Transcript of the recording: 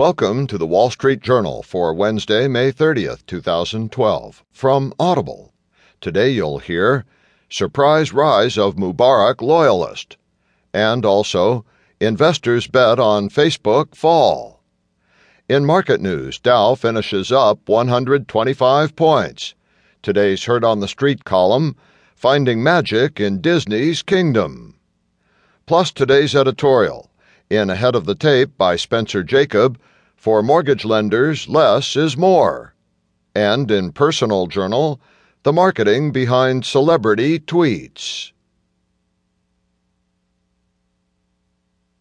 Welcome to the Wall Street Journal for Wednesday, May 30th, 2012, from Audible. Today you'll hear Surprise Rise of Mubarak Loyalist, and also Investors Bet on Facebook Fall. In market news, Dow finishes up 125 points. Today's Heard on the Street column Finding Magic in Disney's Kingdom. Plus today's editorial in Ahead of the Tape by Spencer Jakab, for mortgage lenders, less is more. And in Personal Journal, the marketing behind celebrity tweets.